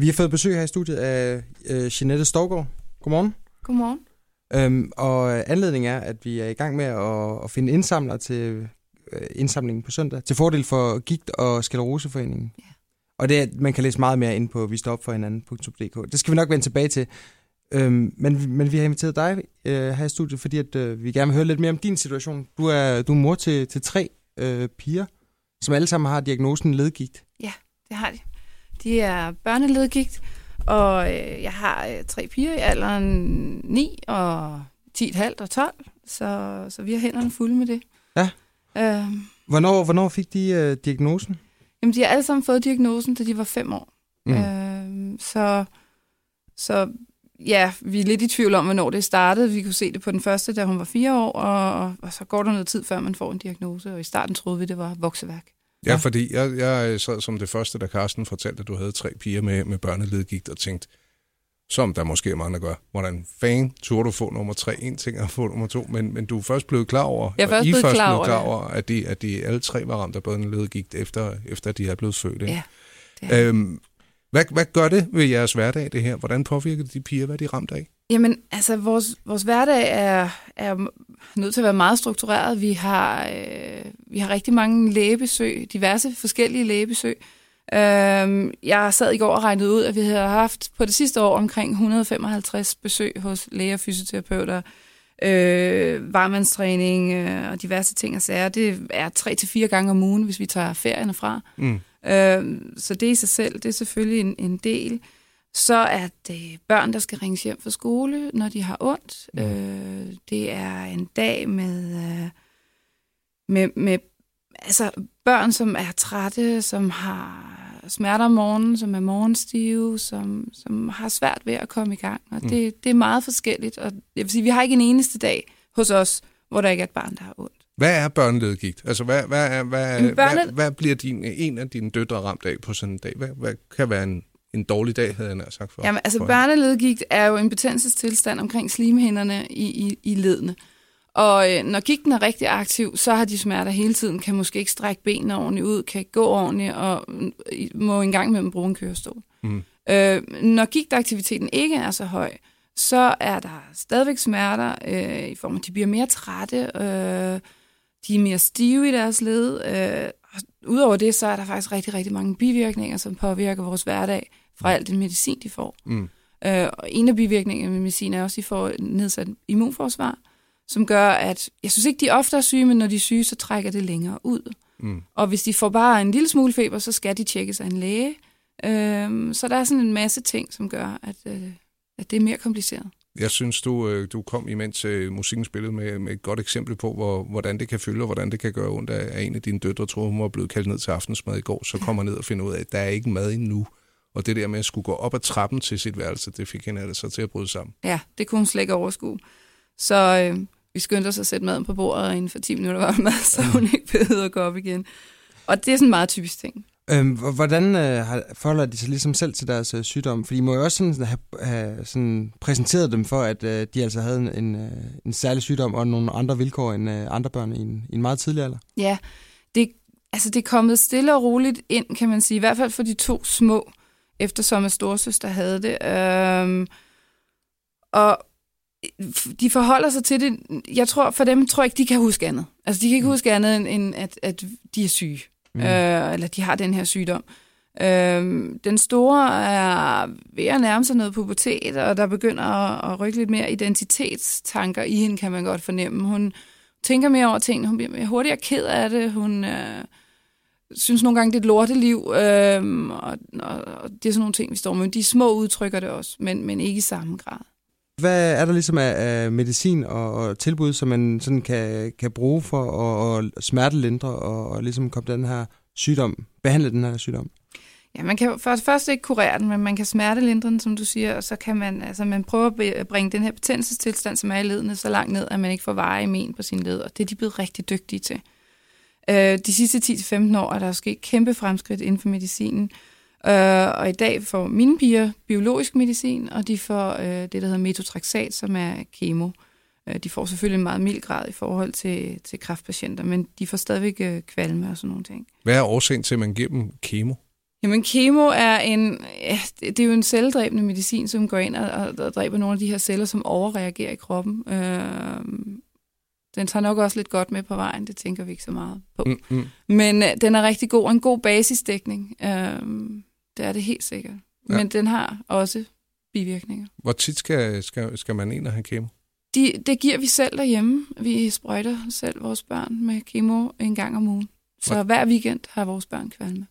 Vi har fået besøg her i studiet af øh, Jeanette Storgård. Godmorgen. Godmorgen. Øhm, og anledningen er, at vi er i gang med at, at finde indsamlere til øh, indsamlingen på søndag, til fordel for Gigt og Skeleroseforeningen. Ja. Og det er, man kan læse meget mere ind på visteopforhinanden.dk. Det skal vi nok vende tilbage til. Øhm, men, men vi har inviteret dig øh, her i studiet, fordi at, øh, vi gerne vil høre lidt mere om din situation. Du er, du er mor til, til tre øh, piger, som alle sammen har diagnosen ledgigt. Ja, det har de. De er børneledgigt, og øh, jeg har øh, tre piger i alderen 9 og 10,5 og 12, så, så vi har hænderne fulde med det. Ja. Øh, Hvornår, hvornår fik de øh, diagnosen? jamen, de har alle sammen fået diagnosen, da de var fem år. Mm. Øh, så, så ja, vi er lidt i tvivl om, hvornår det startede. Vi kunne se det på den første, da hun var fire år, og, og så går der noget tid, før man får en diagnose, og i starten troede vi, det var vokseværk. Ja, Ja. fordi jeg, jeg sad som det første, da Carsten fortalte, at du havde tre piger med, med børneledgigt, og tænkte, som der måske er mange, der gør, hvordan fanden turde du få nummer tre? En ting er at få nummer to, men, men du er først blevet klar over, Jeg er først og I blevet først klar blevet over klar det. over, at de, at de alle tre var ramt af børneledgigt, efter, efter de er blevet født. Ikke? Ja, det er. Øhm, hvad, hvad gør det ved jeres hverdag, det her? Hvordan påvirker det de piger? Hvad er de ramt af? Jamen, altså, vores, vores hverdag er, er nødt til at være meget struktureret. Vi har, øh, vi har rigtig mange lægebesøg, diverse forskellige lægebesøg. Øhm, jeg sad i går og regnede ud, at vi havde haft på det sidste år omkring 155 besøg hos læger og fysioterapeuter, øh, varmandstræning øh, og diverse ting og sager. Det er tre til fire gange om ugen, hvis vi tager ferierne fra. Mm. Øh, så det i sig selv, det er selvfølgelig en, en del. Så er det børn, der skal ringes hjem fra skole, når de har ondt. Mm. Øh, det er en dag med, øh, med, med altså, børn, som er trætte, som har smerter om morgenen, som er morgenstive, som, som har svært ved at komme i gang. Og Mm. det, det er meget forskelligt. Og jeg vil sige, vi har ikke en eneste dag hos os, hvor der ikke er et barn, der har ondt. Hvad er børneledgigt? Altså, hvad, hvad, er, hvad, Jamen, børne- hvad, hvad bliver din, en af dine døtre ramt af på sådan en dag? Hvad, hvad kan være en, en dårlig dag, havde jeg nær sagt for? Jamen, altså for børneledgigt er jo en betændelsestilstand omkring slimhinderne i, i, i ledene. Og øh, når gigten er rigtig aktiv, så har de smerter hele tiden, kan måske ikke strække benene ordentligt ud, kan ikke gå ordentligt, og i- må engang med bruge en kørestol. Mm. Øh, når gigtaktiviteten ikke er så høj, så er der stadigvæk smerter øh, i form af, at de bliver mere trætte, øh, de er mere stive i deres led. Øh, Udover det, så er der faktisk rigtig, rigtig mange bivirkninger, som påvirker vores hverdag fra al den medicin, de får. Mm. Øh, og en af bivirkningerne med medicin er også, at de får nedsat immunforsvar, som gør, at jeg synes ikke, de ofte er syge, men når de er syge, så trækker det længere ud. Mm. Og hvis de får bare en lille smule feber, så skal de tjekkes af en læge. Øhm, så der er sådan en masse ting, som gør, at, øh, at det er mere kompliceret. Jeg synes, du, øh, du kom imens øh, musikken spillede med, med et godt eksempel på, hvor, hvordan det kan fylde, og hvordan det kan gøre ondt, at at en af dine døtre troede, hun var blevet kaldt ned til aftensmad i går, så kommer ned og finder ud af, at der er ikke mad endnu. Og det der med at skulle gå op ad trappen til sit værelse, det fik hende altså til at bryde sammen. Ja, det kunne hun slet ikke overskue. Så øh, vi skyndte os at sætte maden på bordet, og inden for 10 minutter var der mad, så hun ikke behøvede at gå op igen. Og det er sådan en meget typisk ting. Øhm, hvordan øh, forholder de sig ligesom selv til deres øh, sygdom? For I må jo også sådan have, have sådan præsenteret dem for, at øh, de altså havde en, en, øh, en særlig sygdom og nogle andre vilkår end øh, andre børn i en, i en meget tidlig alder. Ja, det, altså det er kommet stille og roligt ind, kan man sige. I hvert fald for de to små, eftersom at storsøster havde det. Øhm, og de forholder sig til det. Jeg tror, for dem tror jeg ikke, de kan huske andet. Altså, de kan ikke Mm. huske andet, end- end at, at de er syge. Mm. Øh, eller de har den her sygdom. Øh, den store er ved at nærme sig noget pubertet, og der begynder at, at rykke lidt mere identitetstanker i hende, kan man godt fornemme. Hun tænker mere over tingene, hun bliver mere hurtigere ked af det, hun øh, synes nogle gange, det er et lorteliv, øh, og, og, og det er sådan nogle ting, vi står med. De små udtrykker det også, men, men ikke i samme grad. Hvad er der ligesom af, af medicin og, og tilbud, som man sådan kan, kan bruge for at, og smertelindre og, og ligesom komme den her sygdom, behandle den her sygdom? Ja, man kan først, først ikke kurere den, men man kan smertelindre den, som du siger, og så kan man, altså man prøve at bringe den her betændelsestilstand, som er i ledene, så langt ned, at man ikke får veje men på sin led, og det er de blevet rigtig dygtige til. Øh, de sidste 10-15 år er der sket kæmpe fremskridt inden for medicinen, øh, og i dag får mine piger biologisk medicin, og de får øh, det, der hedder metotrexat, som er kemo. Øh, de får selvfølgelig en meget mild grad i forhold til, til kræftpatienter, men de får stadigvæk øh, kvalme og sådan nogle ting. Hvad er årsagen til, at man giver dem kemo? Jamen, kemo er en, ja, det er jo en celledræbende medicin, som går ind og, og dræber nogle af de her celler, som overreagerer i kroppen. Øh, den tager nok også lidt godt med på vejen, det tænker vi ikke så meget på. Mm, mm. Men øh, den er rigtig god, en god basisdækning. Øh, det er det helt sikkert. Ja. Men den har også bivirkninger. Hvor tit skal, skal, skal man ind og have kemo? De, det giver vi selv derhjemme. Vi sprøjter selv vores børn med kemo en gang om ugen. Så ja. hver weekend har vores børn kvalme.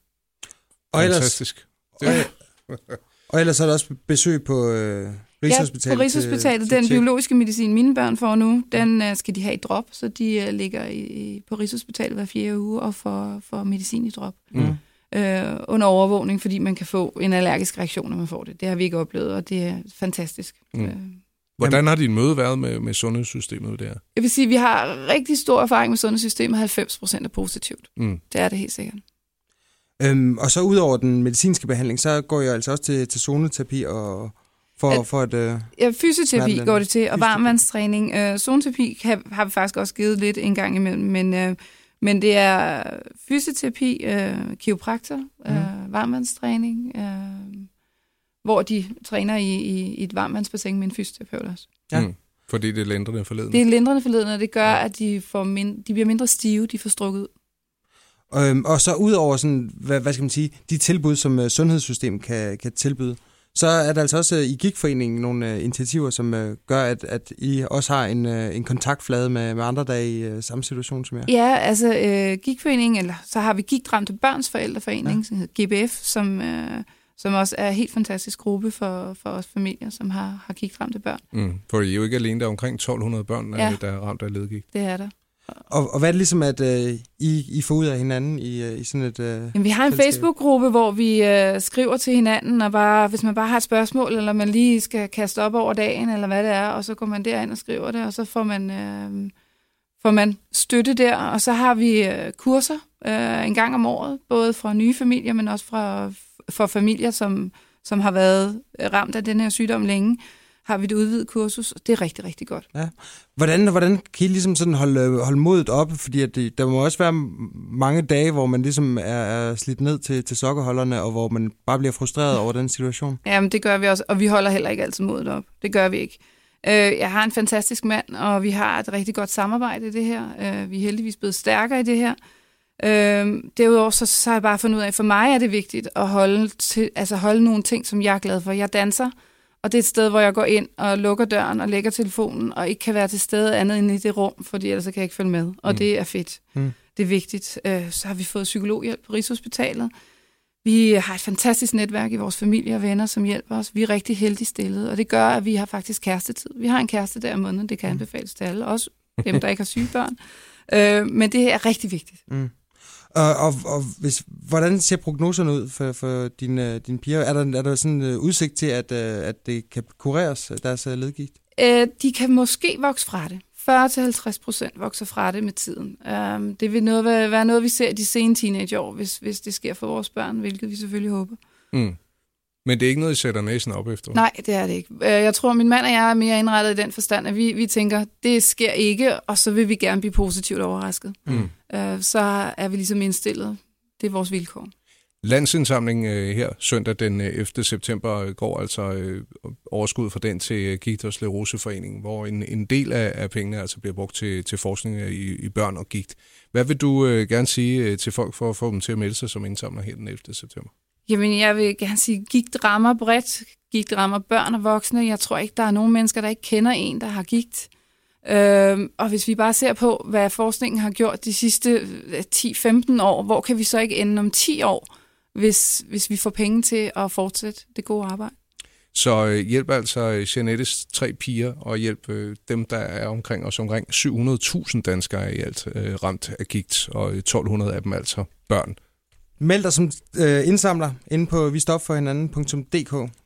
Og ellers, Fantastisk. Det og ellers er der også besøg på øh, Rigshospitalet. Ja, på Rigshospitalet. Til, den til biologiske medicin, mine børn får nu, den uh, skal de have i drop, så de uh, ligger i, på Rigshospitalet hver fjerde uge og får, får medicin i drop. Mm. Uh, under overvågning, fordi man kan få en allergisk reaktion, når man får det. Det har vi ikke oplevet, og det er fantastisk. Mm. Uh, Hvordan har din møde været med, med sundhedssystemet der? Jeg vil sige, at vi har rigtig stor erfaring med sundhedssystemet. 90 procent er positivt. Mm. Det er det helt sikkert. Øhm, og så udover den medicinske behandling, så går jeg altså også til, til zoneterapi og for, at, for at... Øh, ja, fysioterapi går det til, og varmvandstræning. Øh, zoneterapi kan, har vi faktisk også givet lidt en gang imellem, men, øh, men det er fysioterapi, øh, kiropraktor, øh, mm. varmvandstræning, øh, hvor de træner i, i, i et varmvandsbassin med en fysioterapeut også. Ja. Mm. Fordi det er lindrende forleden. Det er lindrende forleden, og det gør, at de, får mind, de bliver mindre stive, de får strukket ud. Øhm, og så ud over sådan, hvad, hvad skal man sige, de tilbud, som uh, sundhedssystemet kan, kan tilbyde, så er der altså også uh, i Gigforeningen nogle uh, initiativer, som uh, gør, at, at I også har en, en kontaktflade med, med andre, der er i samme situation som jer. Ja, altså uh, Gigforeningen, eller så har vi Gigdramte Børns Forældreforening, ja. som hedder GBF, som, uh, som også er en helt fantastisk gruppe for, for os familier, som har, har gigtramte børn. Mm, for I er jo ikke alene, der er omkring 1200 børn, ja. der er ramt af ledgigt. det er der. Og, og hvad er det ligesom, at øh, I, I får ud af hinanden i, øh, i sådan et... Øh, Jamen, vi har en Facebook-gruppe, hvor vi øh, skriver til hinanden, og bare, hvis man bare har et spørgsmål, eller man lige skal kaste op over dagen, eller hvad det er, og så går man derind og skriver det, og så får man, øh, får man støtte der. Og så har vi øh, kurser øh, en gang om året, både fra nye familier, men også fra, for familier, som, som har været ramt af den her sygdom længe har vi et udvidet kursus, og det er rigtig, rigtig godt. Ja. Hvordan, hvordan kan I ligesom sådan holde, holde modet op? Fordi at det, der må også være mange dage, hvor man ligesom er, er slidt ned til, til sokkerholderne, og hvor man bare bliver frustreret over den situation. Jamen, det gør vi også, og vi holder heller ikke altid modet op. Det gør vi ikke. Øh, jeg har en fantastisk mand, og vi har et rigtig godt samarbejde i det her. Øh, vi er heldigvis blevet stærkere i det her. Øh, derudover så, så har jeg bare fundet ud af, at for mig er det vigtigt at holde, til, altså holde nogle ting, som jeg er glad for. Jeg danser, og det er et sted, hvor jeg går ind og lukker døren og lægger telefonen, og ikke kan være til stede andet end i det rum, fordi ellers kan jeg ikke følge med. Og mm. det er fedt. Mm. Det er vigtigt. Øh, så har vi fået psykologhjælp på Rigshospitalet. Vi har et fantastisk netværk i vores familie og venner, som hjælper os. Vi er rigtig heldigt stillet, og det gør, at vi har faktisk kærestetid. Vi har en kæreste der om måneden, det kan mm. anbefales til alle, også dem, der ikke har syge børn. Øh, men det er rigtig vigtigt. Mm. Og, og, og hvis, hvordan ser prognoserne ud for, for dine, dine piger? Er der, er der sådan en uh, udsigt til, at, uh, at det kan kureres, deres ledgigt? Uh, de kan måske vokse fra det. 40-50 procent vokser fra det med tiden. Um, det vil noget, være, være noget, vi ser de sene teenageår, hvis, hvis det sker for vores børn, hvilket vi selvfølgelig håber. Mm. Men det er ikke noget, I sætter næsen op efter? Nej, det er det ikke. Jeg tror, min mand og jeg er mere indrettet i den forstand, at vi, vi tænker, det sker ikke, og så vil vi gerne blive positivt overrasket. Mm. Så er vi ligesom indstillet. Det er vores vilkår. Landsindsamlingen her søndag den 11. september går altså overskud fra den til Gigt og hvor en, en del af, af pengene altså bliver brugt til, til forskning i, i børn og gigt. Hvad vil du gerne sige til folk for at få dem til at melde sig som indsamler her den 11. september? Jamen, jeg vil gerne sige, gigt rammer bredt. Gigt rammer børn og voksne. Jeg tror ikke, der er nogen mennesker, der ikke kender en, der har gigt. Øhm, og hvis vi bare ser på, hvad forskningen har gjort de sidste øh, 10-15 år, hvor kan vi så ikke ende om 10 år, hvis, hvis vi får penge til at fortsætte det gode arbejde? Så øh, hjælp altså øh, Jeanettes tre piger, og hjælp øh, dem, der er omkring os omkring 700.000 danskere i alt øh, ramt af gigt, og øh, 1200 af dem altså børn. Meld dig som øh, indsamler inde på vistopforhinanden.dk.